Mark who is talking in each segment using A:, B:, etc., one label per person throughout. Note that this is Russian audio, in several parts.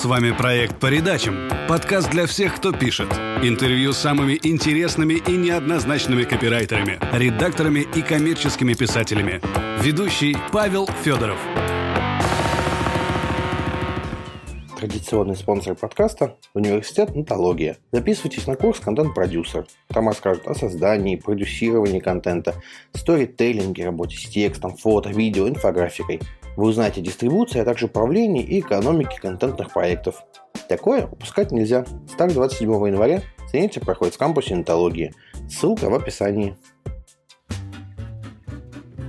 A: С вами проект «По редачам» – подкаст для всех, кто пишет. Интервью с самыми интересными и неоднозначными копирайтерами, редакторами и коммерческими писателями. Ведущий Павел Федоров.
B: Традиционный спонсор подкаста – Университет Нотология. Записывайтесь на курс «Контент-продюсер». Там расскажут о создании, продюсировании контента, сторителлинге, работе с текстом, фото, видео, инфографикой – вы узнаете дистрибуции, а также управление и экономики контентных проектов. Такое упускать нельзя. Старт 27 января. Занятие проходит в кампусе Нотологии. Ссылка в описании.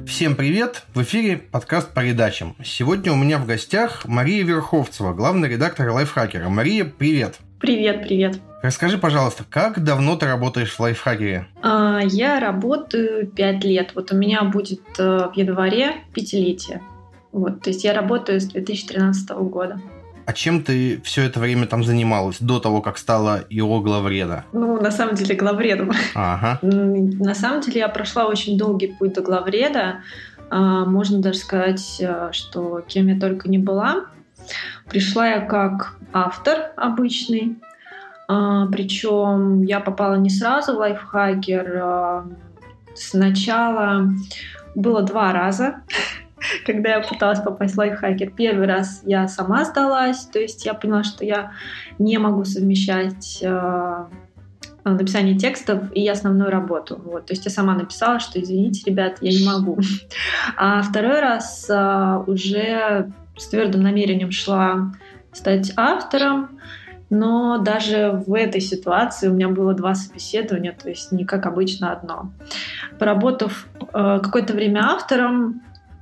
C: Всем привет! В эфире подкаст по передачам. Сегодня у меня в гостях Мария Верховцева, главный редактор лайфхакера. Мария, привет!
D: Привет, привет.
C: Расскажи, пожалуйста, как давно ты работаешь в лайфхакере?
D: А, я работаю 5 лет. Вот у меня будет э, в январе пятилетие. Вот, то есть я работаю с 2013 года.
C: А чем ты все это время там занималась до того, как стала его главреда?
D: Ну, на самом деле, главредом. Ага. На самом деле, я прошла очень долгий путь до главреда. А, можно даже сказать, э, что кем я только не была. Пришла я как автор обычный. А, Причем я попала не сразу в лайфхакер. А, сначала было два раза когда я пыталась попасть в лайфхакер. Первый раз я сама сдалась, то есть я поняла, что я не могу совмещать э, написание текстов и основную работу. Вот. То есть я сама написала, что извините, ребят, я не могу. А второй раз э, уже с твердым намерением шла стать автором, но даже в этой ситуации у меня было два собеседования, то есть не как обычно одно. Поработав э, какое-то время автором,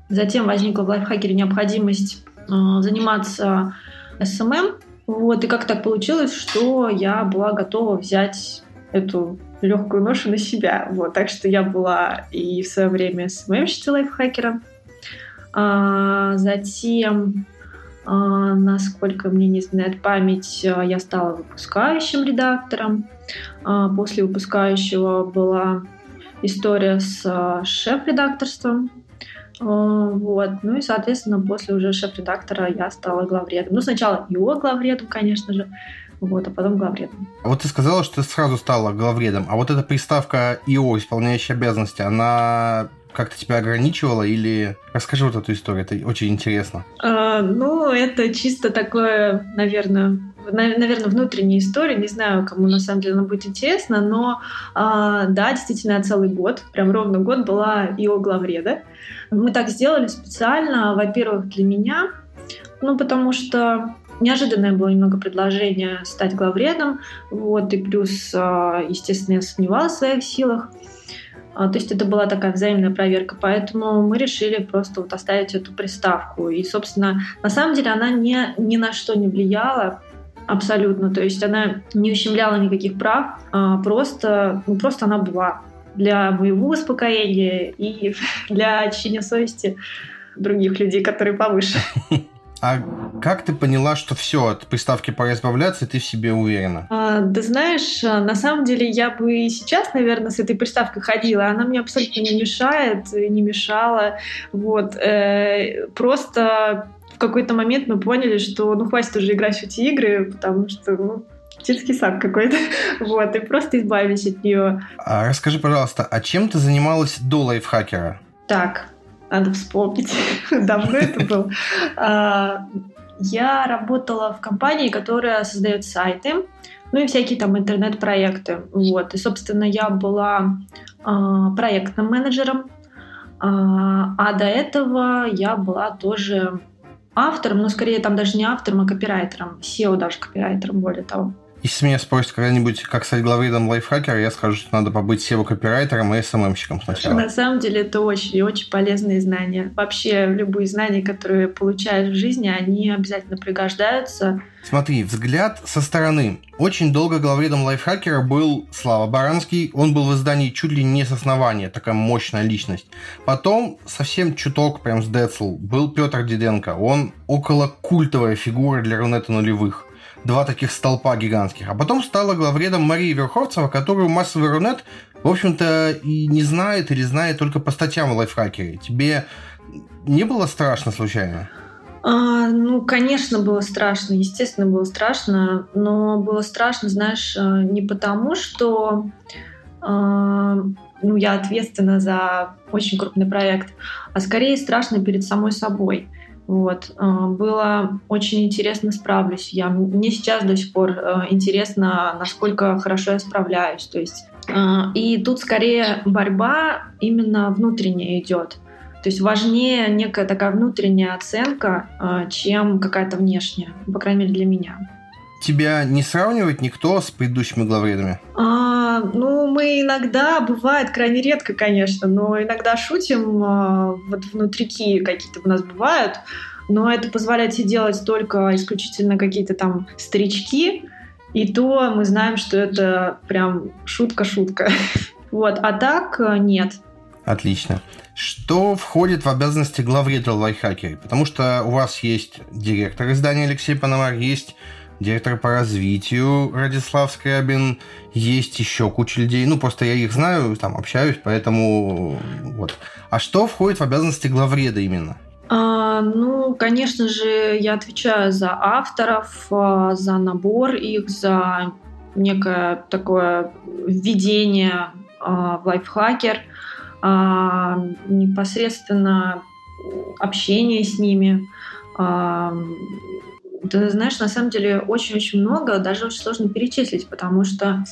D: Затем возникла в лайфхакере необходимость э, заниматься SMM. Вот, и как так получилось, что я была готова взять эту легкую ношу на себя. Вот, так что я была и в свое время SMM щицей лайфхакера. А, затем, а, насколько мне не изменяет память, я стала выпускающим редактором. А, после выпускающего была история с а, шеф-редакторством. А, вот. Ну и, соответственно, после уже шеф-редактора я стала главредом. Ну, сначала его главредом, конечно же, вот, а потом главредом.
C: Вот ты сказала, что ты сразу стала главредом, а вот эта приставка ИО, исполняющая обязанности, она как-то тебя ограничивала или... Расскажи вот эту историю, это очень интересно.
D: А, ну, это чисто такое, наверное, наверное, внутренняя история. Не знаю, кому на самом деле она будет интересна, но а, да, действительно, целый год, прям ровно год была ИО главреда. Мы так сделали специально, во-первых, для меня, ну, потому что неожиданное было немного предложение стать главредом, вот, и плюс, а, естественно, я сомневалась в своих силах. А, то есть это была такая взаимная проверка, поэтому мы решили просто вот оставить эту приставку. И, собственно, на самом деле она ни, ни на что не влияла, абсолютно. То есть она не ущемляла никаких прав, а просто, ну, просто она была для моего успокоения и для очищения совести других людей, которые повыше.
C: А как ты поняла, что все, от приставки пора избавляться, и ты в себе уверена?
D: А, да знаешь, на самом деле я бы и сейчас, наверное, с этой приставкой ходила. Она мне абсолютно не мешает, не мешала. Вот. Э, просто в какой-то момент мы поняли, что ну хватит уже играть в эти игры, потому что ну, детский сад какой-то. Вот, и просто избавились от нее.
C: А расскажи, пожалуйста, а чем ты занималась до лайфхакера?
D: Так, надо вспомнить. Давно это было. А, я работала в компании, которая создает сайты, ну и всякие там интернет-проекты. Вот. И, собственно, я была а, проектным менеджером, а, а до этого я была тоже автором, но скорее там даже не автором, а копирайтером, SEO даже копирайтером, более того.
C: Если меня спросят когда-нибудь, как стать главредом лайфхакера, я скажу, что надо побыть SEO-копирайтером и SMM-щиком сначала.
D: На самом деле это очень и очень полезные знания. Вообще любые знания, которые получаешь в жизни, они обязательно пригождаются.
C: Смотри, взгляд со стороны. Очень долго главредом лайфхакера был Слава Баранский. Он был в издании чуть ли не с основания, такая мощная личность. Потом совсем чуток, прям с Децл, был Петр Диденко. Он около культовая фигура для Рунета нулевых два таких столпа гигантских. А потом стала главредом Марии Верховцева, которую массовый Рунет, в общем-то, и не знает или знает только по статьям в лайфхакере. Тебе не было страшно случайно?
D: А, ну, конечно, было страшно, естественно, было страшно, но было страшно, знаешь, э, не потому, что а, ну, я ответственна за очень крупный проект, а скорее страшно перед самой собой. Вот. А, было очень интересно, справлюсь я. Мне сейчас до сих пор э, интересно, насколько хорошо я справляюсь. То есть, и тут скорее борьба именно внутренняя идет. То есть важнее некая такая внутренняя оценка, чем какая-то внешняя, по крайней мере для меня.
C: Тебя не сравнивает никто с предыдущими главредами?
D: А, ну, мы иногда, бывает крайне редко, конечно, но иногда шутим, а, вот внутрики какие-то у нас бывают, но это позволяет себе делать только исключительно какие-то там старички, и то мы знаем, что это прям шутка-шутка. Вот, а так э, нет.
C: Отлично. Что входит в обязанности главреда лайфхакера? Потому что у вас есть директор издания Алексей Пономар, есть директор по развитию Радислав Скрябин, есть еще куча людей, ну, просто я их знаю, там, общаюсь, поэтому вот. А что входит в обязанности главреда именно?
D: А, ну, конечно же, я отвечаю за авторов, а, за набор их, за некое такое введение а, в лайфхакер – а, непосредственно общение с ними. Ты знаешь, на самом деле очень-очень много, даже очень сложно перечислить, потому что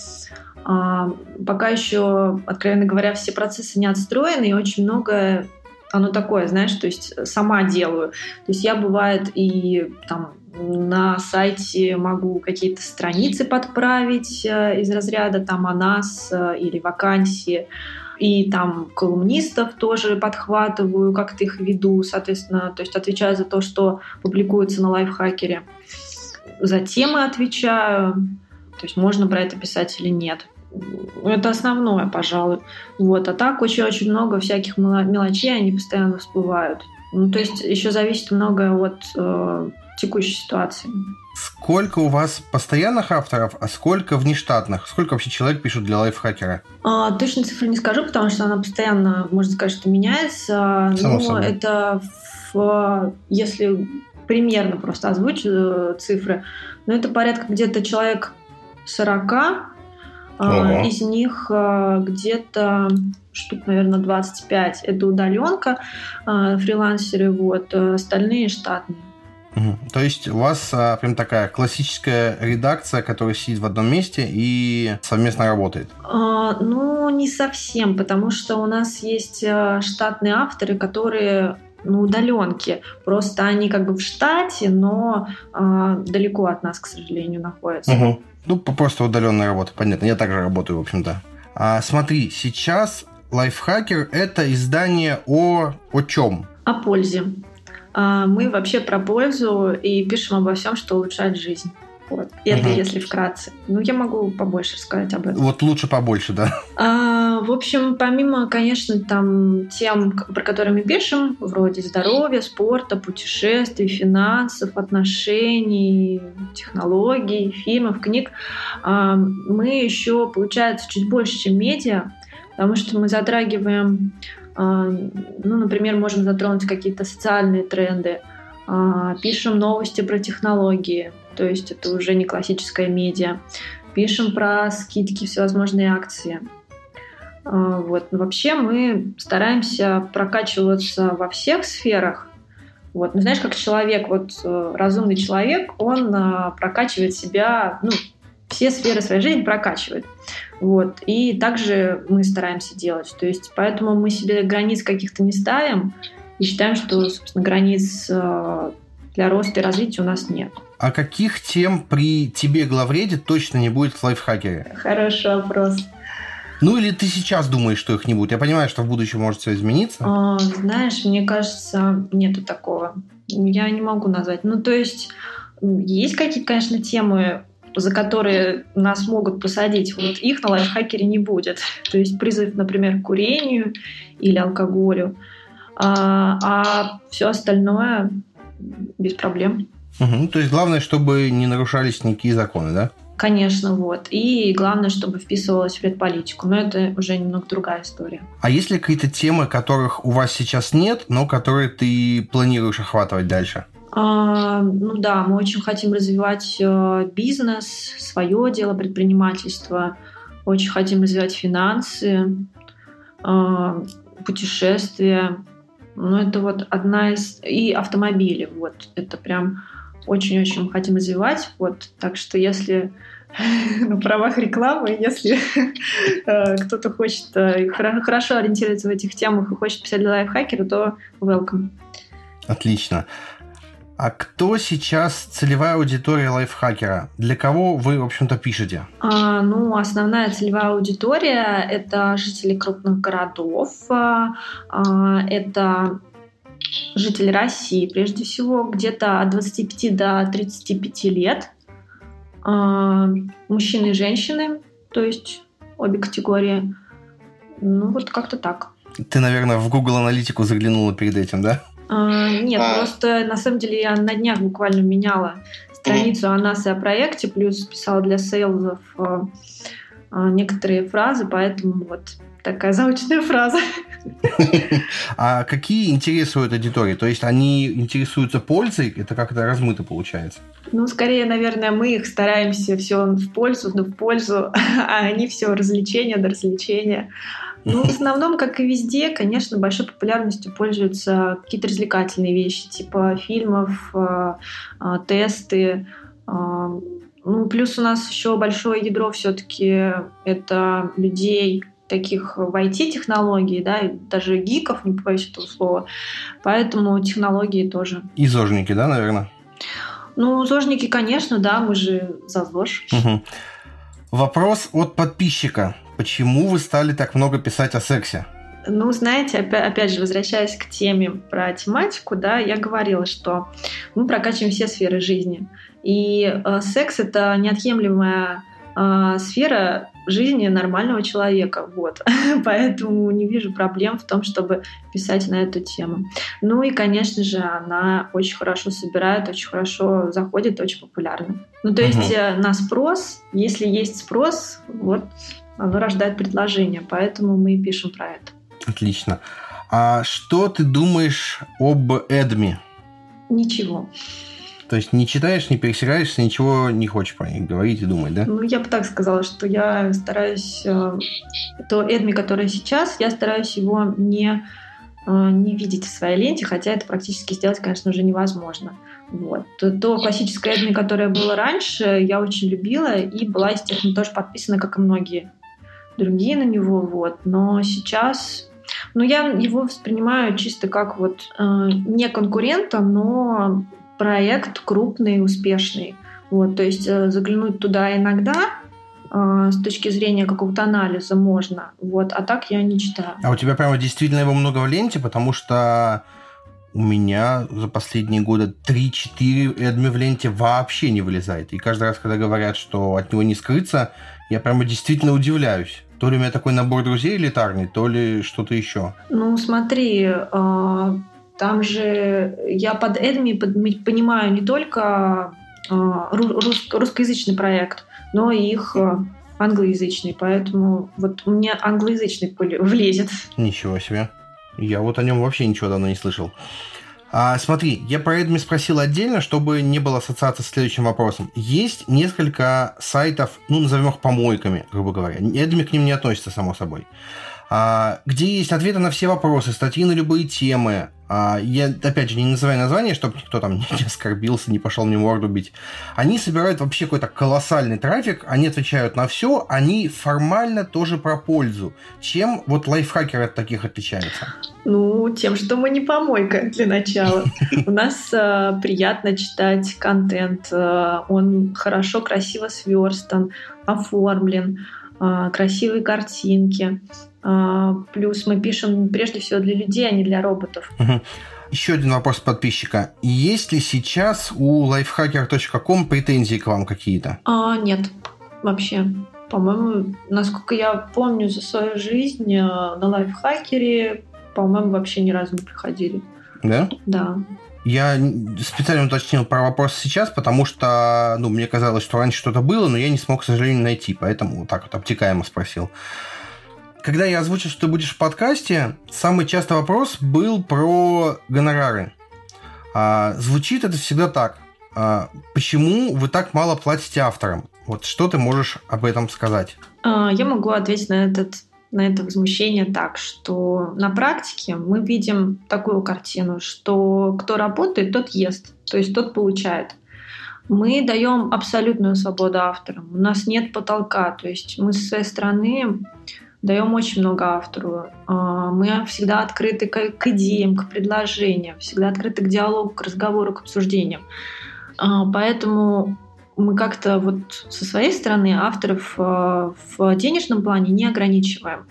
D: а, пока еще, откровенно говоря, все процессы не отстроены, и очень много оно такое, знаешь, то есть сама делаю. То есть я, бывает, и там на сайте могу какие-то страницы подправить э, из разряда там о нас э, или вакансии и там колумнистов тоже подхватываю, как-то их веду, соответственно, то есть отвечаю за то, что публикуется на лайфхакере. За темы отвечаю, то есть можно про это писать или нет. Это основное, пожалуй. Вот. А так очень-очень много всяких мелочей, они постоянно всплывают. Ну, то есть еще зависит многое от э, текущей ситуации.
C: Сколько у вас постоянных авторов, а сколько внештатных? Сколько вообще человек пишут для лайфхакера?
D: А, точно цифры не скажу, потому что она постоянно, можно сказать, что меняется. Само но собой. это в, если примерно просто озвучу э, цифры, но это порядка где-то человек 40, а, Ого. из них а, где-то штук, наверное, 25 это удаленка, фрилансеры, вот, остальные штатные.
C: Угу. То есть у вас а, прям такая классическая редакция, которая сидит в одном месте и совместно работает?
D: А, ну, не совсем, потому что у нас есть а, штатные авторы, которые на удаленке. Просто они как бы в штате, но а, далеко от нас, к сожалению, находятся.
C: Угу. Ну, просто удаленная работа, понятно. Я также работаю, в общем-то. А, смотри, сейчас Лайфхакер – это издание о, о чем?
D: О пользе. А, мы вообще про пользу и пишем обо всем, что улучшает жизнь. Вот. Это угу. если вкратце. Ну, я могу побольше сказать об этом.
C: Вот лучше побольше, да.
D: А, в общем, помимо, конечно, там тем, про которые мы пишем, вроде здоровья, спорта, путешествий, финансов, отношений, технологий, фильмов, книг, а, мы еще, получается, чуть больше, чем медиа, потому что мы затрагиваем ну, например, можем затронуть какие-то социальные тренды, а, пишем новости про технологии, то есть это уже не классическая медиа, пишем про скидки, всевозможные акции. А, вот. вообще мы стараемся прокачиваться во всех сферах. Вот. Ну, знаешь, как человек, вот э, разумный человек, он прокачивает себя, ну, все сферы своей жизни прокачивает. Вот. И также мы стараемся делать. То есть поэтому мы себе границ каких-то не ставим и считаем, что, собственно, границ э, для роста и развития у нас нет.
C: А каких тем при тебе, главреде, точно не будет в лайфхакере?
D: Хороший вопрос.
C: Ну или ты сейчас думаешь, что их не будет? Я понимаю, что в будущем может все измениться.
D: А, знаешь, мне кажется, нету такого. Я не могу назвать. Ну, то есть есть какие-то, конечно, темы, за которые нас могут посадить, вот их на лайфхакере не будет. То есть призыв, например, к курению или алкоголю, а, а все остальное без проблем.
C: Угу, то есть главное, чтобы не нарушались никакие законы, да?
D: Конечно, вот. И главное, чтобы вписывалось в редполитику. Но это уже немного другая история.
C: А есть ли какие-то темы, которых у вас сейчас нет, но которые ты планируешь охватывать дальше?
D: А, ну да, мы очень хотим развивать э, бизнес, свое дело, предпринимательство. Очень хотим развивать финансы, э, путешествия. Ну, это вот одна из... И автомобили. Вот, это прям очень-очень хотим развивать. Вот, так что если на правах рекламы, если э, кто-то хочет хорошо ориентироваться в этих темах и хочет писать для лайфхакера, то welcome.
C: Отлично. А кто сейчас целевая аудитория лайфхакера? Для кого вы, в общем-то, пишете?
D: А, ну, основная целевая аудитория – это жители крупных городов, а, а это жители России, прежде всего, где-то от 25 до 35 лет. А, мужчины и женщины, то есть обе категории. Ну, вот как-то так.
C: Ты, наверное, в Google аналитику заглянула перед этим, да?
D: А, нет, а... просто на самом деле я на днях буквально меняла страницу о нас и о проекте, плюс писала для сейлзов а, некоторые фразы, поэтому вот такая заученная фраза.
C: А какие интересуют аудитории? То есть они интересуются пользой? Это как-то размыто получается?
D: Ну, скорее, наверное, мы их стараемся все в пользу, но в пользу, а они все развлечения до развлечения. Ну, в основном, как и везде, конечно, большой популярностью пользуются какие-то развлекательные вещи, типа фильмов, э, э, тесты. Э, ну, плюс у нас еще большое ядро все-таки это людей, таких в IT-технологий, да, даже гиков, не побоюсь этого слова. Поэтому технологии тоже.
C: И зожники, да, наверное?
D: Ну, зожники, конечно, да, мы же за ЗОЖ. Угу.
C: Вопрос от подписчика. Почему вы стали так много писать о сексе?
D: Ну, знаете, опять, опять же, возвращаясь к теме про тематику, да, я говорила, что мы прокачиваем все сферы жизни. И э, секс — это неотъемлемая э, сфера жизни нормального человека. Вот. Поэтому не вижу проблем в том, чтобы писать на эту тему. Ну и, конечно же, она очень хорошо собирает, очень хорошо заходит, очень популярна. Ну, то есть угу. на спрос, если есть спрос, вот оно рождает предложение, поэтому мы и пишем про это.
C: Отлично. А что ты думаешь об Эдми?
D: Ничего.
C: То есть не читаешь, не пересекаешься, ничего не хочешь про них говорить и думать, да?
D: Ну, я бы так сказала, что я стараюсь... Э, то Эдми, который сейчас, я стараюсь его не, э, не видеть в своей ленте, хотя это практически сделать, конечно, уже невозможно. Вот. То, то классическое Эдми, которое было раньше, я очень любила и была, естественно, тоже подписана, как и многие другие на него. Вот. Но сейчас ну, я его воспринимаю чисто как вот э, не конкурента, но проект крупный, успешный. Вот, то есть э, заглянуть туда иногда э, с точки зрения какого-то анализа можно, вот, а так я не читаю.
C: А у тебя прямо действительно его много в ленте, потому что у меня за последние годы 3-4 Эдми в ленте вообще не вылезает. И каждый раз, когда говорят, что от него не скрыться, я прямо действительно удивляюсь. То ли у меня такой набор друзей элитарный, то ли что-то еще.
D: Ну, смотри, э, там же я под Эдми понимаю не только а, русскоязычный проект, но и их а, англоязычный, поэтому вот мне англоязычный влезет.
C: Ничего себе. Я вот о нем вообще ничего давно не слышал. А, смотри, я про Эдми спросил отдельно, чтобы не было ассоциации с следующим вопросом. Есть несколько сайтов, ну, назовем их помойками, грубо говоря. Эдми к ним не относится, само собой. А, где есть ответы на все вопросы, статьи на любые темы. А, я, опять же, не называю название, чтобы никто там не оскорбился, не пошел мне морду бить. Они собирают вообще какой-то колоссальный трафик, они отвечают на все, они формально тоже про пользу. Чем вот лайфхакер от таких отличается?
D: Ну, тем, что мы не помойка для начала. У нас э, приятно читать контент, э, он хорошо, красиво сверстан, оформлен, э, красивые картинки. А, плюс мы пишем прежде всего для людей, а не для роботов.
C: Угу. Еще один вопрос подписчика. Есть ли сейчас у lifehacker.com претензии к вам какие-то?
D: А, нет, вообще. По-моему, насколько я помню за свою жизнь, э, на лайфхакере, по-моему, вообще ни разу не приходили.
C: Да?
D: Да.
C: Я специально уточнил про вопрос сейчас, потому что ну, мне казалось, что раньше что-то было, но я не смог, к сожалению, найти, поэтому вот так вот обтекаемо спросил. Когда я озвучил, что ты будешь в подкасте, самый частый вопрос был про гонорары. А, звучит это всегда так. А, почему вы так мало платите авторам? Вот что ты можешь об этом сказать?
D: А, я могу ответить на этот на это возмущение так, что на практике мы видим такую картину, что кто работает, тот ест, то есть тот получает. Мы даем абсолютную свободу авторам. У нас нет потолка, то есть мы со своей стороны даем очень много автору. А, мы всегда открыты к идеям, к предложениям, всегда открыты к диалогу, к разговору, к обсуждениям. А, поэтому мы как-то вот со своей стороны авторов а, в денежном плане не ограничиваем.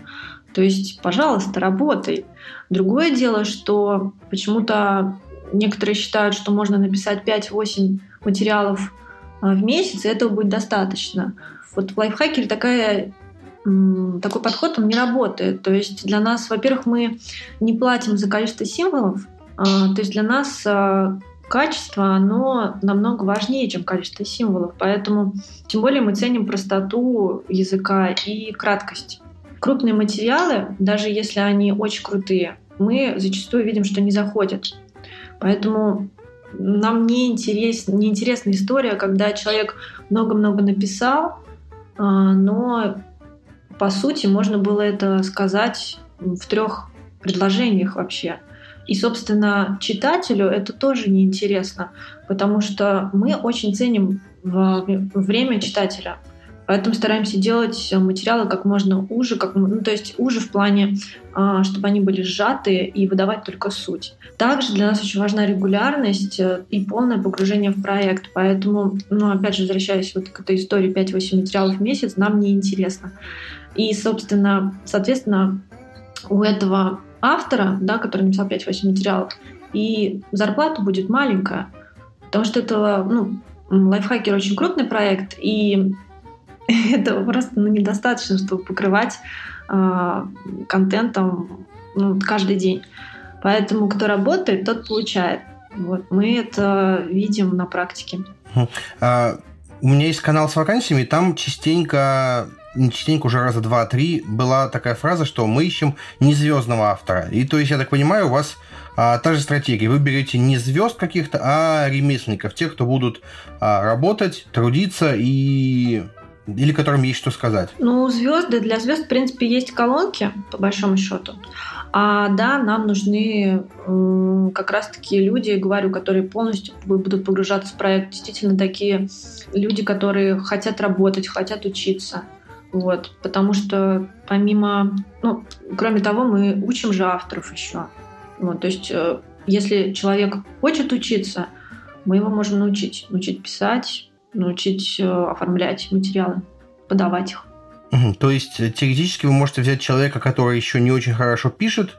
D: То есть, пожалуйста, работай. Другое дело, что почему-то некоторые считают, что можно написать 5-8 материалов в месяц, и этого будет достаточно. Вот в лайфхакере такая такой подход, он не работает. То есть для нас, во-первых, мы не платим за количество символов, а, то есть для нас а, качество, оно намного важнее, чем количество символов. Поэтому, тем более, мы ценим простоту языка и краткость. Крупные материалы, даже если они очень крутые, мы зачастую видим, что не заходят. Поэтому нам не, интерес, не интересна история, когда человек много-много написал, а, но по сути, можно было это сказать в трех предложениях вообще. И, собственно, читателю это тоже неинтересно, потому что мы очень ценим время читателя. Поэтому стараемся делать материалы как можно уже, как, ну, то есть уже в плане, а, чтобы они были сжатые и выдавать только суть. Также для нас очень важна регулярность э, и полное погружение в проект. Поэтому, ну, опять же, возвращаясь вот к этой истории 5-8 материалов в месяц, нам не интересно. И, собственно, соответственно, у этого автора, да, который написал 5-8 материалов, и зарплата будет маленькая, потому что это, ну, лайфхакер очень крупный проект, и этого просто ну, недостаточно, чтобы покрывать э, контентом ну, каждый день. Поэтому кто работает, тот получает. Вот мы это видим на практике.
C: А, у меня есть канал с вакансиями, там частенько частенько уже раза два-три была такая фраза, что мы ищем не звездного автора. И то есть, я так понимаю, у вас а, та же стратегия. Вы берете не звезд каких-то, а ремесленников, тех, кто будут а, работать, трудиться и или которым есть что сказать?
D: Ну, звезды, для звезд, в принципе, есть колонки, по большому счету. А да, нам нужны э, как раз-таки люди, говорю, которые полностью будут погружаться в проект. Действительно, такие люди, которые хотят работать, хотят учиться. Вот, потому что помимо, ну, кроме того, мы учим же авторов еще. Вот, то есть, э, если человек хочет учиться, мы его можем научить, научить писать, научить э, оформлять материалы, подавать их.
C: То есть э, теоретически вы можете взять человека, который еще не очень хорошо пишет,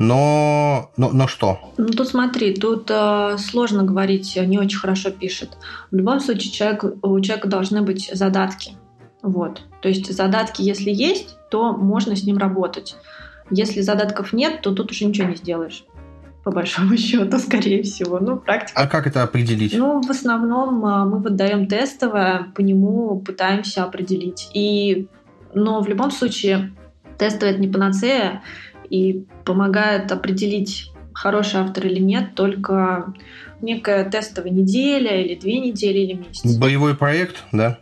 C: но, но, но что?
D: Ну, тут смотри, тут э, сложно говорить, не очень хорошо пишет. В любом случае, человек, у человека должны быть задатки. Вот. То есть задатки, если есть, то можно с ним работать. Если задатков нет, то тут уже ничего не сделаешь по большому счету, скорее всего. Ну, практика.
C: А как это определить?
D: Ну, в основном а, мы вот даем тестовое, по нему пытаемся определить. И, но в любом случае тестовое это не панацея и помогает определить, хороший автор или нет, только некая тестовая неделя или две недели или месяц.
C: Боевой проект, да?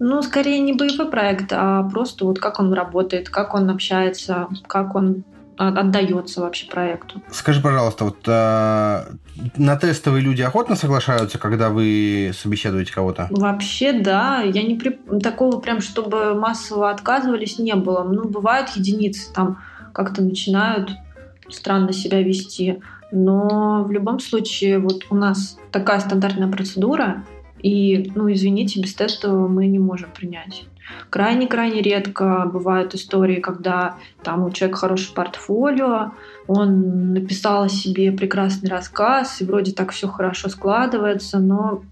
D: Ну, скорее не боевой проект, а просто вот как он работает, как он общается, как он отдается вообще проекту.
C: Скажи, пожалуйста, вот а, на тестовые люди охотно соглашаются, когда вы собеседуете кого-то?
D: Вообще, да. Я не при... такого прям, чтобы массово отказывались, не было. Ну, бывают единицы, там как-то начинают странно себя вести. Но в любом случае, вот у нас такая стандартная процедура, и, ну, извините, без тестового мы не можем принять. Крайне-крайне редко бывают истории, когда там у человека хорошее портфолио, он написал о себе прекрасный рассказ, и вроде так все хорошо складывается, но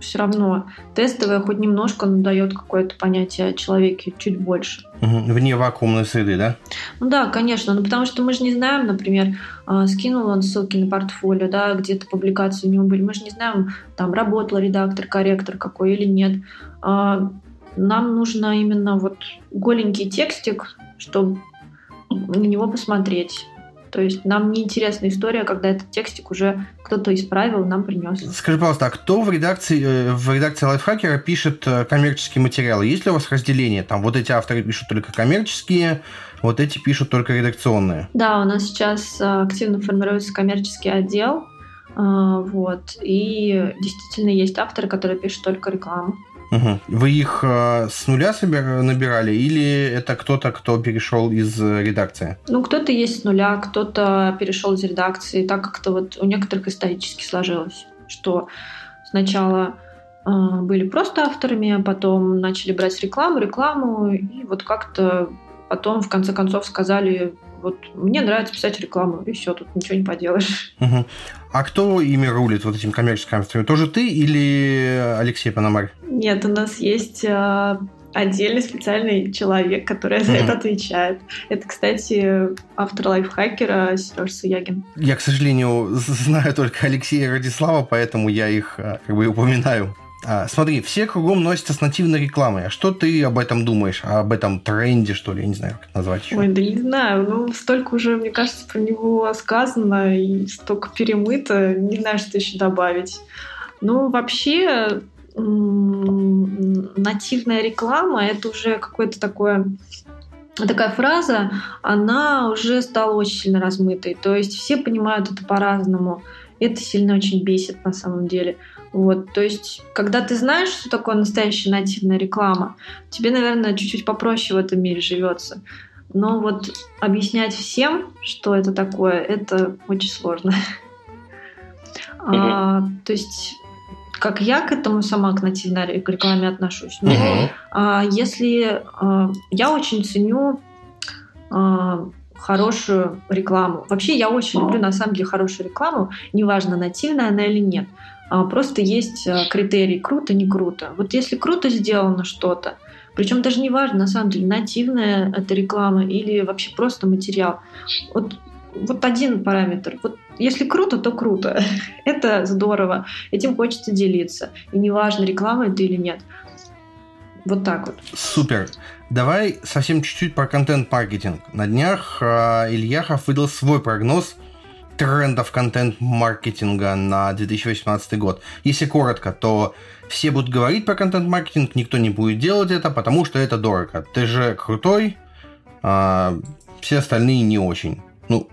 D: все равно тестовое хоть немножко дает какое-то понятие о человеке чуть больше.
C: Вне вакуумной среды, да?
D: Ну да, конечно. Ну потому что мы же не знаем, например, а, скинул он ссылки на портфолио, да, где-то публикации у него были. Мы же не знаем, там работал редактор, корректор какой или нет. А, нам нужно именно вот голенький текстик, чтобы на него посмотреть. То есть нам не интересна история, когда этот текстик уже кто-то исправил, нам принес.
C: Скажи, пожалуйста, а кто в редакции, э, в редакции лайфхакера пишет э, коммерческие материалы? Есть ли у вас разделение? Там вот эти авторы пишут только коммерческие, вот эти пишут только редакционные.
D: Да, у нас сейчас э, активно формируется коммерческий отдел. Вот. И действительно есть авторы, которые пишут только рекламу.
C: Угу. Вы их э, с нуля собир... набирали или это кто-то, кто перешел из редакции?
D: Ну, кто-то есть с нуля, кто-то перешел из редакции, так как-то вот у некоторых исторически сложилось, что сначала э, были просто авторами, а потом начали брать рекламу, рекламу, и вот как-то потом в конце концов сказали, вот мне нравится писать рекламу, и все, тут ничего не поделаешь.
C: Угу. А кто ими рулит, вот этим коммерческим автором? Тоже ты или Алексей Пономарь?
D: Нет, у нас есть э, отдельный специальный человек, который за это отвечает. Это, кстати, автор лайфхакера Сереж Суягин.
C: Я, к сожалению, знаю только Алексея и Радислава, поэтому я их э, как бы упоминаю. А, смотри, все кругом носятся с нативной рекламой. А что ты об этом думаешь? А об этом тренде, что ли? Я не знаю, как назвать еще.
D: Ой, да не знаю. Ну, столько уже, мне кажется, про него сказано и столько перемыто. Не знаю, что еще добавить. Ну, вообще, нативная реклама – это уже какое-то такое такая фраза, она уже стала очень сильно размытой. То есть все понимают это по-разному. Это сильно очень бесит на самом деле. Вот, то есть, когда ты знаешь, что такое настоящая нативная реклама, тебе, наверное, чуть-чуть попроще в этом мире живется. Но вот объяснять всем, что это такое, это очень сложно. Mm-hmm. А, то есть, как я к этому сама к нативной рекламе отношусь. Но mm-hmm. а, если а, я очень ценю а, хорошую рекламу. Вообще я очень люблю на самом деле хорошую рекламу, неважно нативная она или нет. А, просто есть э, критерий круто, не круто. Вот если круто сделано что-то, причем даже не важно, на самом деле, нативная это реклама или вообще просто материал. Вот, вот один параметр. Вот если круто, то круто. это здорово. Этим хочется делиться. И неважно, реклама это или нет. Вот так вот.
C: Супер. Давай совсем чуть-чуть про контент-маркетинг. На днях э, Ильяхов выдал свой прогноз трендов контент-маркетинга на 2018 год. Если коротко, то все будут говорить про контент-маркетинг, никто не будет делать это, потому что это дорого. Ты же крутой, а все остальные не очень. Ну,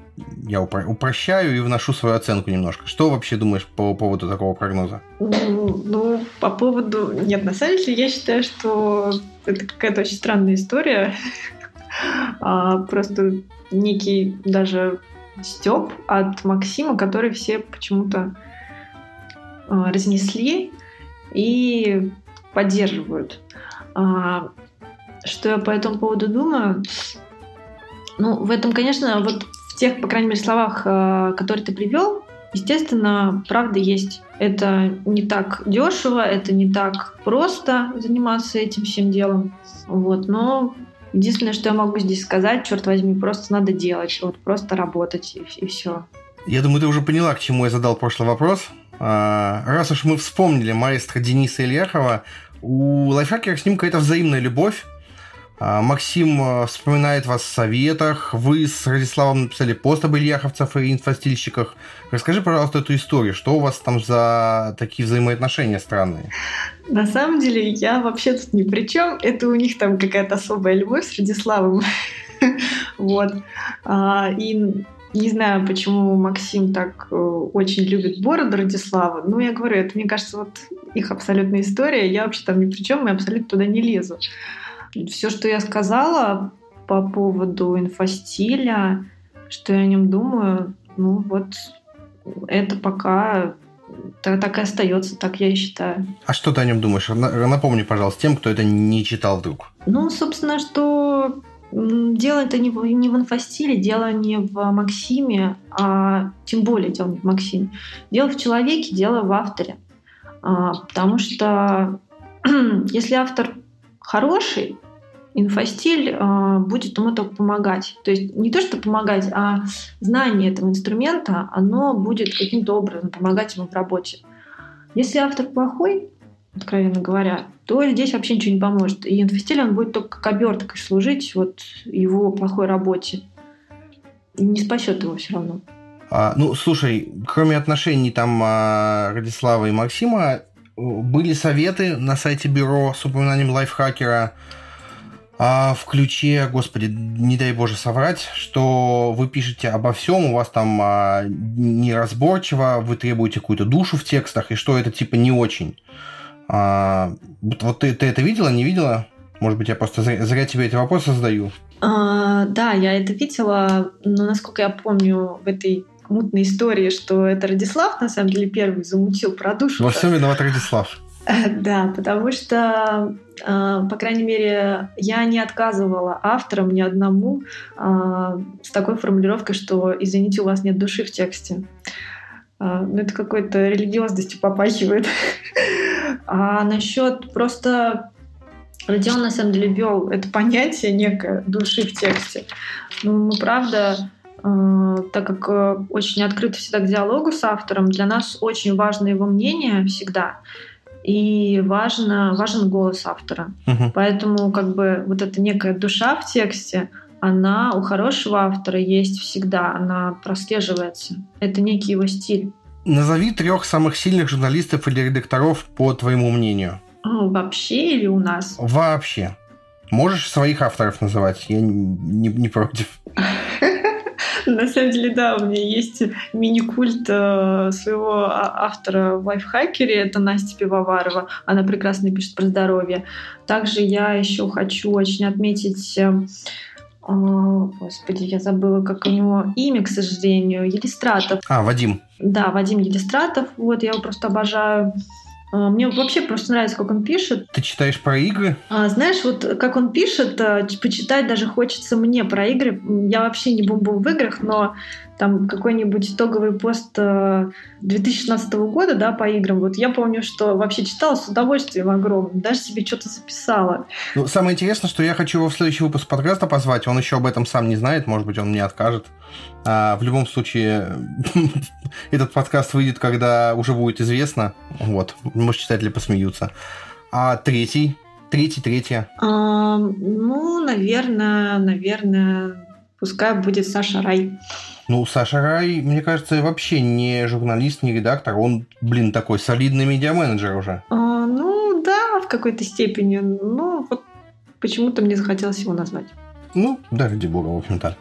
C: я упро- упрощаю и вношу свою оценку немножко. Что вообще думаешь по поводу такого прогноза?
D: Ну, ну, по поводу... Нет, на самом деле я считаю, что это какая-то очень странная история. а, просто некий даже степ от Максима, который все почему-то а, разнесли и поддерживают. А, что я по этому поводу думаю? Ну, в этом, конечно, вот в тех, по крайней мере, словах, а, которые ты привел, естественно, правда есть. Это не так дешево, это не так просто заниматься этим всем делом. Вот, но Единственное, что я могу здесь сказать, черт возьми, просто надо делать, вот просто работать и, и все.
C: Я думаю, ты уже поняла, к чему я задал прошлый вопрос. А, раз уж мы вспомнили маэстро Дениса Ильяхова, у лайфхакера с ним какая-то взаимная любовь. А, Максим а, вспоминает вас в советах. Вы с Радиславом написали пост об ильяховцах и инфостильщиках. Расскажи, пожалуйста, эту историю. Что у вас там за такие взаимоотношения странные?
D: На самом деле, я вообще тут ни при чем. Это у них там какая-то особая любовь с Радиславом. Вот. А, и не знаю, почему Максим так э, очень любит бороду Радислава. Ну, я говорю, это, мне кажется, вот их абсолютная история. Я вообще там ни при чем, и абсолютно туда не лезу. Все, что я сказала по поводу инфостиля, что я о нем думаю, ну вот это пока так, и остается, так я и считаю.
C: А что ты о нем думаешь? Напомни, пожалуйста, тем, кто это не читал вдруг.
D: Ну, собственно, что дело это не в, не в инфостиле, дело не в Максиме, а тем более дело не в Максиме. Дело в человеке, дело в авторе. А, потому что если автор хороший, инфостиль э, будет ему только помогать. То есть не то, что помогать, а знание этого инструмента, оно будет каким-то образом помогать ему в работе. Если автор плохой, откровенно говоря, то здесь вообще ничего не поможет. И инфостиль, он будет только как оберткой служить вот его плохой работе. не спасет его все равно.
C: А, ну, слушай, кроме отношений там а, Радислава и Максима, были советы на сайте бюро с упоминанием лайфхакера а, в ключе, господи, не дай боже соврать, что вы пишете обо всем, у вас там а, неразборчиво, вы требуете какую-то душу в текстах, и что это типа не очень. А, вот ты, ты это видела, не видела? Может быть, я просто зря, зря тебе эти вопросы задаю.
D: А, да, я это видела, но насколько я помню в этой мутной истории, что это Радислав, на самом деле, первый замутил про душу.
C: Во всем виноват Радислав.
D: Да, потому что, а, по крайней мере, я не отказывала авторам ни одному а, с такой формулировкой, что «извините, у вас нет души в тексте». А, ну, это какой-то религиозностью попахивает. А насчет просто Родион, на самом деле, вел это понятие некое души в тексте. Ну, мы, правда, так как э, очень открыты всегда к диалогу с автором, для нас очень важно его мнение всегда. И важно, важен голос автора. Угу. Поэтому как бы вот эта некая душа в тексте, она у хорошего автора есть всегда, она прослеживается. Это некий его стиль.
C: Назови трех самых сильных журналистов или редакторов по твоему мнению.
D: Ну, вообще или у нас?
C: Вообще. Можешь своих авторов называть, я не, не против.
D: На самом деле, да, у меня есть мини-культ э, своего а, автора в лайфхакере, это Настя Пивоварова, она прекрасно пишет про здоровье. Также я еще хочу очень отметить э, господи, я забыла, как у него имя, к сожалению, Елистратов.
C: А, Вадим.
D: Да, Вадим Елистратов, вот, я его просто обожаю. А, мне вообще просто нравится, как он пишет.
C: Ты читаешь про игры?
D: А, знаешь, вот как он пишет, а, почитать даже хочется мне про игры. Я вообще не бомбу в играх, но там какой-нибудь итоговый пост 2016 э, года, да, по играм. Вот я помню, что вообще читала с удовольствием огромным, даже себе что-то записала.
C: Ну, самое интересное, что я хочу его в следующий выпуск подкаста позвать. Он еще об этом сам не знает, может быть, он мне откажет. А, в любом случае, этот подкаст выйдет, когда уже будет известно. Вот, может, читатели посмеются. А третий? Третий, третья?
D: А, ну, наверное, наверное, пускай будет Саша Рай.
C: Ну, Саша Рай, мне кажется, вообще не журналист, не редактор. Он, блин, такой солидный медиа-менеджер уже.
D: А, ну, да, в какой-то степени. Но вот почему-то мне захотелось его назвать.
C: Ну, да, ради бога, в общем-то.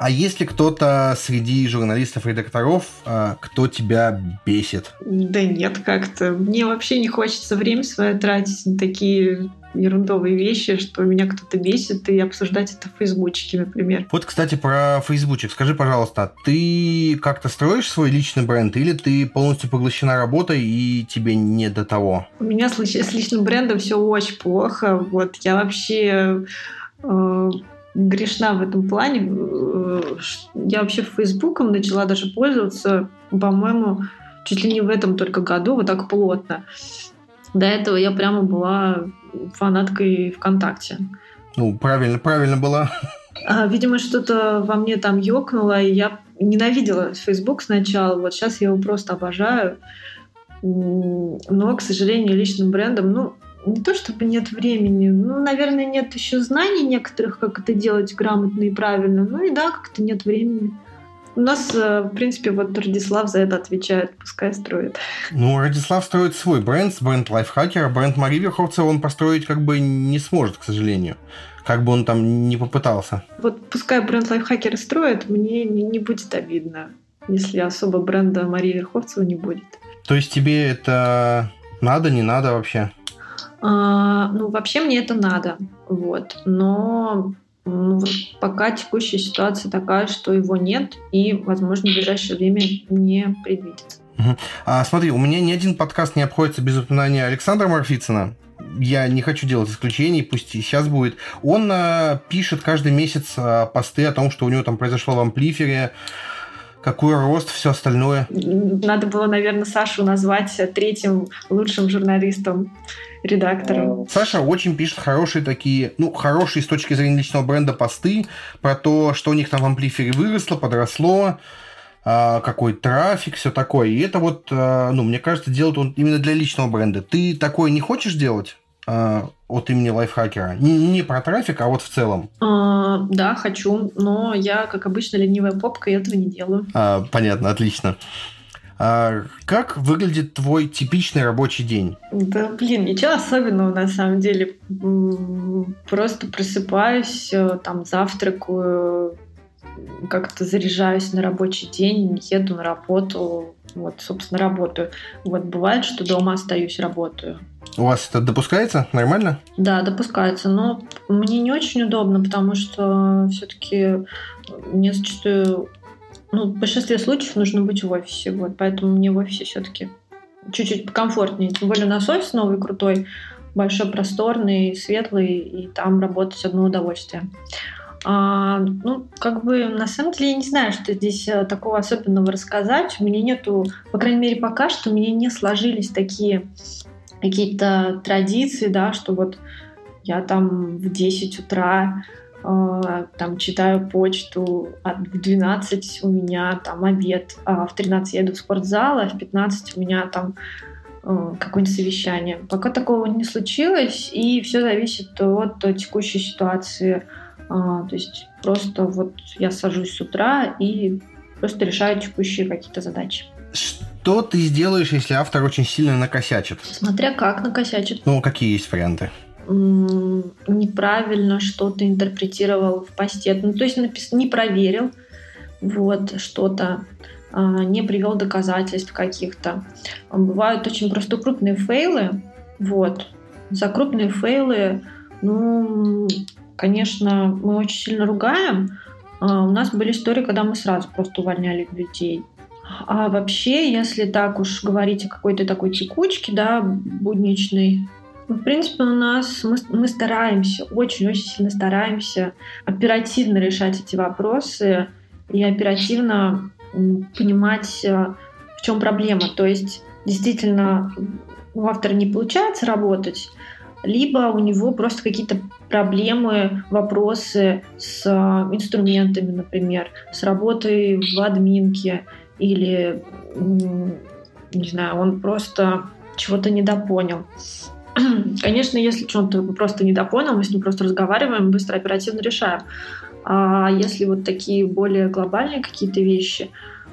C: А есть ли кто-то среди журналистов-редакторов, а, кто тебя бесит?
D: Да нет, как-то. Мне вообще не хочется время свое тратить на такие ерундовые вещи, что меня кто-то бесит, и обсуждать это в Фейсбучике, например.
C: Вот, кстати, про Фейсбучик. Скажи, пожалуйста, ты как-то строишь свой личный бренд, или ты полностью поглощена работой, и тебе не до того?
D: У меня с, с личным брендом все очень плохо. Вот, я вообще э, грешна в этом плане. Э, я вообще Фейсбуком начала даже пользоваться, по-моему, чуть ли не в этом только году, вот так плотно. До этого я прямо была фанаткой ВКонтакте.
C: Ну, правильно, правильно была.
D: А, видимо, что-то во мне там ёкнуло, и я ненавидела Facebook сначала. Вот сейчас я его просто обожаю. Но, к сожалению, личным брендом, ну, не то чтобы нет времени, ну, наверное, нет еще знаний некоторых, как это делать грамотно и правильно. Ну и да, как-то нет времени. У нас, э, в принципе, вот Радислав за это отвечает, пускай строит.
C: Ну, Радислав строит свой бренд, бренд лайфхакера, бренд Марии Верховцева он построить как бы не сможет, к сожалению. Как бы он там не попытался.
D: Вот пускай бренд лайфхакера строит, мне не, не будет обидно, если особо бренда Марии Верховцева не будет.
C: То есть тебе это надо, не надо вообще?
D: А, ну, вообще мне это надо, вот. Но ну, пока текущая ситуация такая, что его нет, и, возможно, в ближайшее время не предвидится.
C: А, смотри, у меня ни один подкаст не обходится без упоминания Александра Марфицына. Я не хочу делать исключений, пусть и сейчас будет. Он а, пишет каждый месяц а, посты о том, что у него там произошло в амплифере, какой рост, все остальное.
D: Надо было, наверное, Сашу назвать третьим лучшим журналистом редактором.
C: Саша очень пишет хорошие такие, ну, хорошие с точки зрения личного бренда посты про то, что у них там в амплифере выросло, подросло, а, какой трафик, все такое. И это вот, а, ну, мне кажется, делает он именно для личного бренда. Ты такое не хочешь делать? От имени лайфхакера? Не, не про трафик, а вот в целом.
D: А, да, хочу, но я, как обычно, ленивая попка, и этого не делаю.
C: А, понятно, отлично. А как выглядит твой типичный рабочий день?
D: Да, блин, ничего особенного на самом деле. Просто просыпаюсь, э, там завтракаю, как-то заряжаюсь на рабочий день, еду на работу, вот, собственно, работаю. Вот бывает, что дома остаюсь, работаю.
C: У вас это допускается? Нормально?
D: Да, допускается, но мне не очень удобно, потому что все-таки мне зачастую, ну, в большинстве случаев нужно быть в офисе, вот, поэтому мне в офисе все-таки чуть-чуть покомфортнее. Тем более у нас офис новый, крутой, большой, просторный, светлый, и там работать одно удовольствие. А, ну, как бы, на самом деле, я не знаю, что здесь э, такого особенного рассказать. У меня нету, по крайней мере, пока что у меня не сложились такие какие-то традиции, да, что вот я там в 10 утра э, там читаю почту, а в 12 у меня там обед, а в 13 я иду в спортзал, а в 15 у меня там э, какое-нибудь совещание. Пока такого не случилось, и все зависит от текущей ситуации то есть просто вот я сажусь с утра и просто решаю текущие какие-то задачи.
C: Что ты сделаешь, если автор очень сильно накосячит?
D: Смотря как накосячит.
C: Ну, какие есть варианты?
D: неправильно что-то интерпретировал в посте. Ну, то есть напис... не проверил вот что-то, а, не привел доказательств каких-то. Бывают очень просто крупные фейлы. Вот. За крупные фейлы ну, конечно, мы очень сильно ругаем. А, у нас были истории, когда мы сразу просто увольняли людей. А вообще, если так уж говорить о какой-то такой текучке, да, будничной, ну, в принципе, у нас мы, мы стараемся, очень-очень сильно стараемся оперативно решать эти вопросы и оперативно понимать, э, в чем проблема. То есть, действительно, у автора не получается работать, либо у него просто какие-то проблемы, вопросы с а, инструментами, например, с работой в админке или, не знаю, он просто чего-то недопонял. Конечно, если что-то просто недопонял, мы с ним просто разговариваем, быстро, оперативно решаем. А если вот такие более глобальные какие-то вещи,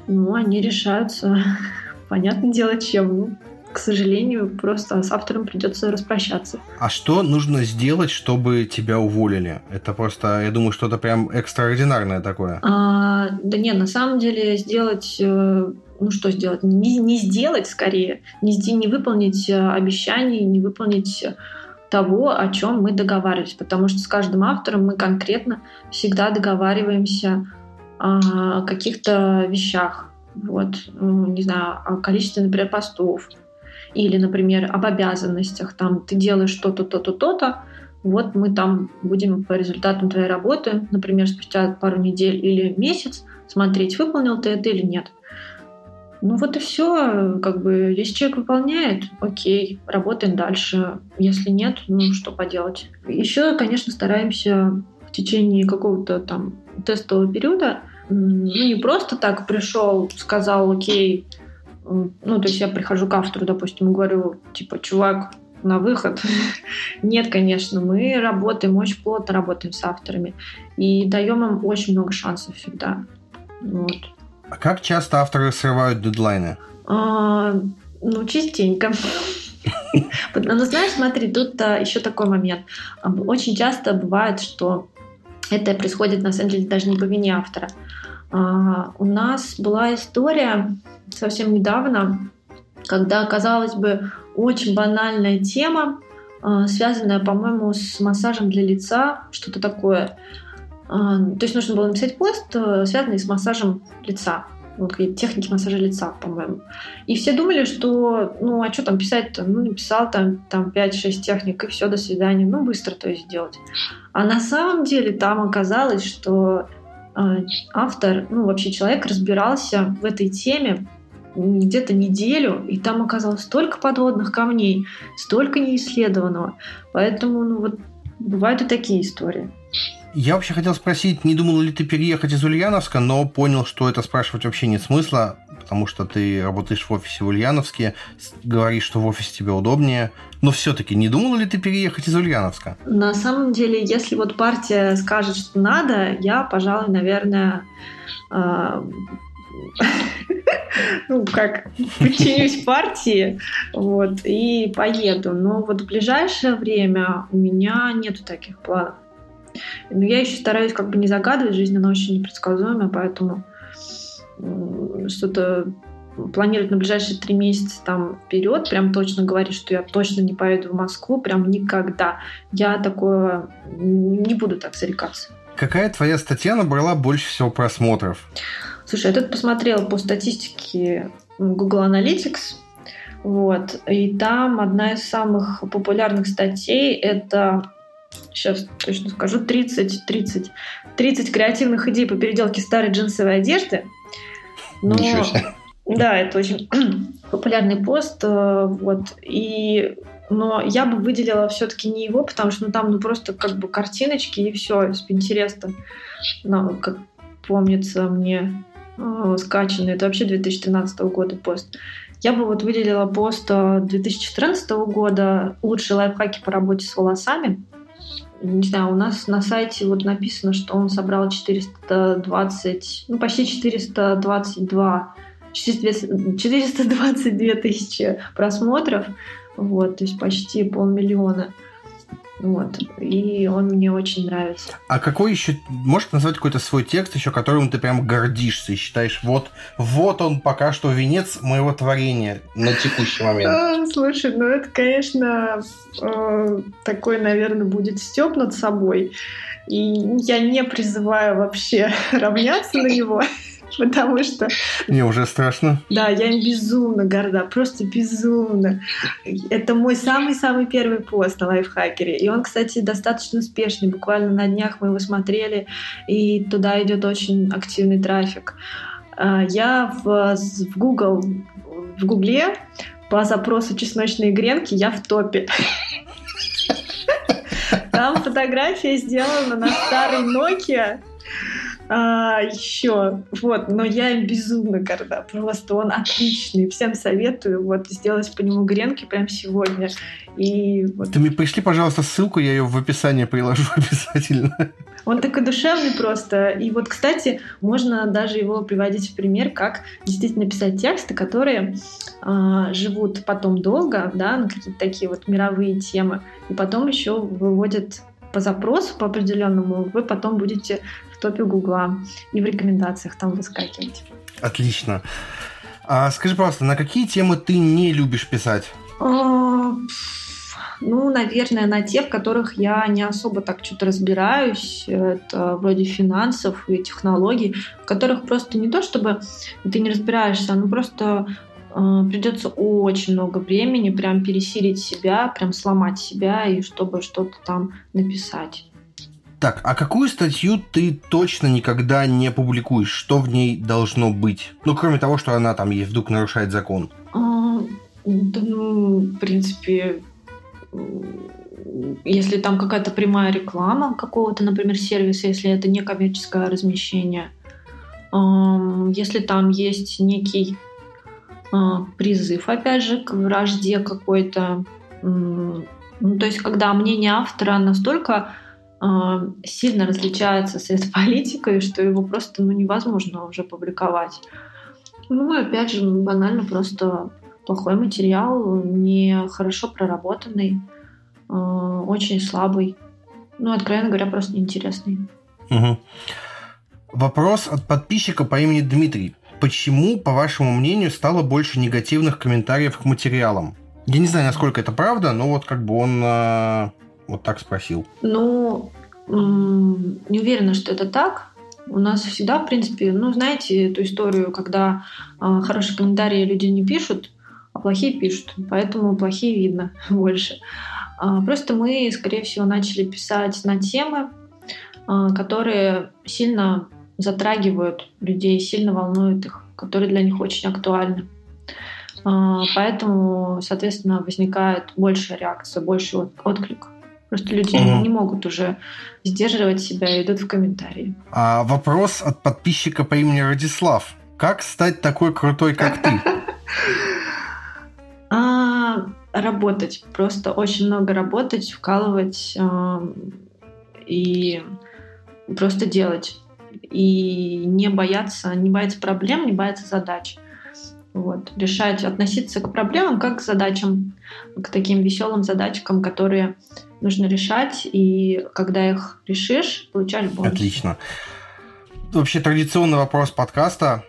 D: ну, они решаются, понятное дело, чем. К сожалению, просто с автором придется распрощаться.
C: А что нужно сделать, чтобы тебя уволили? Это просто, я думаю, что-то прям экстраординарное такое.
D: А, да нет, на самом деле сделать э, ну что сделать, не, не сделать скорее, не, не выполнить э, обещаний, не выполнить того, о чем мы договаривались, потому что с каждым автором мы конкретно всегда договариваемся о каких-то вещах, вот, ну, не знаю, о количестве, например, постов, или, например, об обязанностях, там, ты делаешь что-то, то-то, то-то, вот мы там будем по результатам твоей работы, например, спустя пару недель или месяц смотреть, выполнил ты это или нет. Ну вот и все, как бы, если человек выполняет, окей, работаем дальше. Если нет, ну что поделать. Еще, конечно, стараемся в течение какого-то там тестового периода, ну не просто так пришел, сказал, окей, ну, то есть я прихожу к автору, допустим, и говорю, типа, чувак, на выход. Нет, конечно, мы работаем, очень плотно работаем с авторами и даем им очень много шансов всегда. Вот.
C: А как часто авторы срывают дедлайны?
D: А, ну, частенько. Ну, знаешь, смотри, тут а, еще такой момент. Очень часто бывает, что это происходит, на самом деле, даже не по вине автора. А, у нас была история совсем недавно, когда, казалось бы, очень банальная тема, а, связанная, по-моему, с массажем для лица, что-то такое. А, то есть нужно было написать пост, э, связанный с массажем лица. Вот техники массажа лица, по-моему. И все думали, что, ну, а что там писать-то? Ну, написал там, там 5-6 техник, и все, до свидания. Ну, быстро то есть сделать. А на самом деле там оказалось, что а, автор, ну вообще человек разбирался в этой теме где-то неделю, и там оказалось столько подводных камней, столько неисследованного. Поэтому, ну вот, бывают и такие истории.
C: Я вообще хотел спросить, не думал ли ты переехать из Ульяновска, но понял, что это спрашивать вообще нет смысла, потому что ты работаешь в офисе в Ульяновске, говоришь, что в офисе тебе удобнее. Но все-таки не думала ли ты переехать из Ульяновска?
D: На самом деле, если вот партия скажет, что надо, я, пожалуй, наверное, э, ну, как, подчинюсь партии, вот, и поеду. Но вот в ближайшее время у меня нету таких планов. Но я еще стараюсь как бы не загадывать, жизнь она очень непредсказуемая, поэтому что-то планировать на ближайшие три месяца там вперед, прям точно говорить, что я точно не поеду в Москву, прям никогда. Я такое не буду так зарекаться.
C: Какая твоя статья набрала больше всего просмотров?
D: Слушай, я тут посмотрела по статистике Google Analytics, вот, и там одна из самых популярных статей – это сейчас точно скажу, 30, 30, 30 креативных идей по переделке старой джинсовой одежды. Но, да, это очень популярный пост, э, вот, и но я бы выделила все-таки не его, потому что ну, там ну, просто как бы картиночки и все из Pinterest. Ну, как помнится мне э, скачанный. Это вообще 2013 года пост. Я бы вот выделила пост 2014 года «Лучшие лайфхаки по работе с волосами» не знаю, у нас на сайте вот написано, что он собрал 420, ну почти 422 422 тысячи просмотров, вот, то есть почти полмиллиона. Вот. И он мне очень нравится.
C: А какой еще, можешь назвать какой-то свой текст еще, которым ты прям гордишься и считаешь, вот, вот он пока что венец моего творения на текущий момент? А,
D: слушай, ну это, конечно, э, такой, наверное, будет степ над собой. И я не призываю вообще равняться на него. Потому что...
C: Мне уже страшно.
D: Да, я им безумно горда, просто безумно. Это мой самый-самый первый пост на лайфхакере. И он, кстати, достаточно успешный. Буквально на днях мы его смотрели, и туда идет очень активный трафик. А, я в, в Google, в Гугле по запросу чесночные гренки я в топе. Там фотография сделана на старой Nokia а, еще, вот, но я им безумно горда, просто он отличный, всем советую, вот, сделать по нему гренки прямо сегодня. И вот.
C: Ты мне пришли, пожалуйста, ссылку, я ее в описании приложу обязательно.
D: Он такой душевный просто. И вот, кстати, можно даже его приводить в пример, как действительно писать тексты, которые э, живут потом долго, да, на какие-то такие вот мировые темы, и потом еще выводят по запросу по определенному, вы потом будете в топе Гугла и в рекомендациях там выскакивать.
C: Отлично. А скажи, пожалуйста, на какие темы ты не любишь писать?
D: А, ну, наверное, на те, в которых я не особо так что-то разбираюсь. Это вроде финансов и технологий, в которых просто не то, чтобы ты не разбираешься, ну просто э, придется очень много времени прям пересилить себя, прям сломать себя, и чтобы что-то там написать.
C: Так, а какую статью ты точно никогда не публикуешь? Что в ней должно быть? Ну, кроме того, что она там есть, вдруг нарушает закон.
D: А, да, ну, в принципе, если там какая-то прямая реклама какого-то, например, сервиса, если это не коммерческое размещение, если там есть некий а, призыв, опять же, к вражде какой-то, ну, то есть когда мнение автора настолько сильно различается с политикой, что его просто ну, невозможно уже публиковать. Ну и опять же, банально просто плохой материал, не хорошо проработанный, а, очень слабый. Ну, откровенно говоря, просто неинтересный.
C: Угу. Вопрос от подписчика по имени Дмитрий. Почему, по вашему мнению, стало больше негативных комментариев к материалам? Я не знаю, насколько это правда, но вот как бы он а, вот так спросил.
D: Ну, не уверена, что это так. У нас всегда, в принципе, ну, знаете эту историю, когда э, хорошие комментарии люди не пишут, а плохие пишут. Поэтому плохие видно больше. Э, просто мы, скорее всего, начали писать на темы, э, которые сильно затрагивают людей, сильно волнуют их, которые для них очень актуальны. Поэтому, соответственно, возникает большая реакция, больше отклик. Просто люди угу. не могут уже сдерживать себя и идут в комментарии.
C: А вопрос от подписчика по имени Радислав. Как стать такой крутой, как ты?
D: А, работать, просто очень много работать, вкалывать э, и просто делать. И не бояться, не бояться проблем, не бояться задач. Вот. Решать, относиться к проблемам как к задачам, к таким веселым задачкам, которые нужно решать, и когда их решишь, получаешь бонус.
C: Отлично. Вообще традиционный вопрос подкаста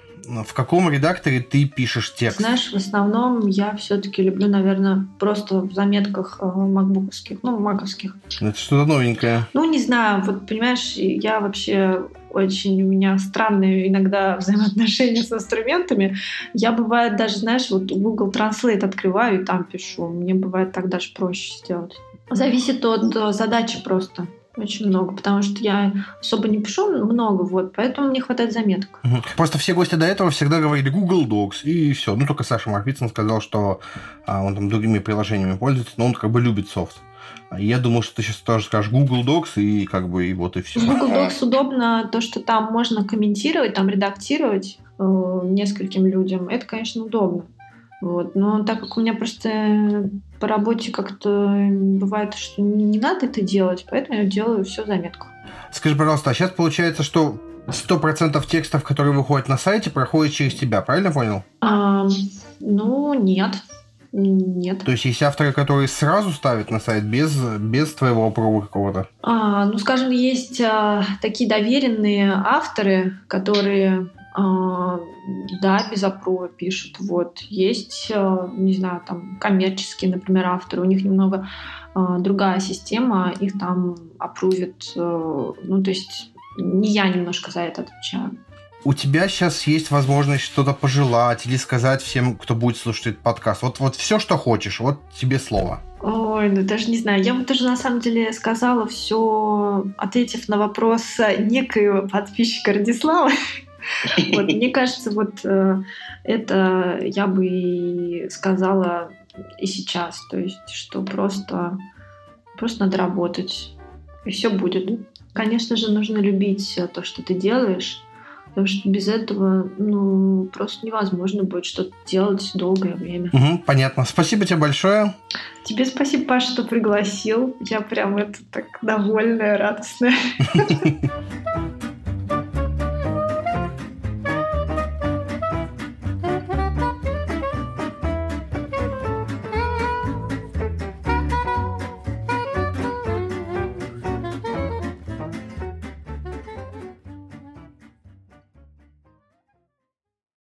C: в каком редакторе ты пишешь текст?
D: Знаешь, в основном я все-таки люблю, наверное, просто в заметках э, макбуковских, ну, маковских.
C: Это что-то новенькое.
D: Ну, не знаю, вот понимаешь, я вообще очень у меня странные иногда взаимоотношения с инструментами. Я бывает даже, знаешь, вот Google Translate открываю и там пишу. Мне бывает так даже проще сделать. Зависит от э, задачи просто. Очень много, потому что я особо не пишу много, вот, поэтому мне хватает заметок.
C: Просто все гости до этого всегда говорили Google Docs, и все. Ну, только Саша Марквицин сказал, что а, он там другими приложениями пользуется, но он как бы любит софт. Я думал, что ты сейчас тоже скажешь Google Docs, и как бы и вот и все.
D: Google Docs удобно то, что там можно комментировать, там редактировать э, нескольким людям. Это, конечно, удобно. Вот. Но так как у меня просто по работе как-то бывает, что не, не надо это делать, поэтому я делаю все заметку.
C: Скажи, пожалуйста, а сейчас получается, что 100% текстов, которые выходят на сайте, проходят через тебя, правильно понял?
D: А, ну, нет. Нет.
C: То есть есть авторы, которые сразу ставят на сайт без, без твоего опрува какого-то?
D: А, ну, скажем, есть а, такие доверенные авторы, которые а, да, без опрува пишут. Вот. Есть, а, не знаю, там коммерческие, например, авторы, у них немного а, другая система, их там опрувят, ну, то есть не я немножко за это отвечаю.
C: У тебя сейчас есть возможность что-то пожелать или сказать всем, кто будет слушать этот подкаст. Вот, вот все, что хочешь, вот тебе слово.
D: Ой, ну даже не знаю. Я бы тоже на самом деле сказала все, ответив на вопрос некоего подписчика Радислава, вот, мне кажется, вот э, это я бы и сказала и сейчас. То есть, что просто, просто надо работать, и все будет. Конечно же, нужно любить то, что ты делаешь, потому что без этого ну, просто невозможно будет что-то делать долгое время.
C: Угу, понятно. Спасибо тебе большое.
D: Тебе спасибо, Паша, что пригласил. Я прям это так довольная, радостная.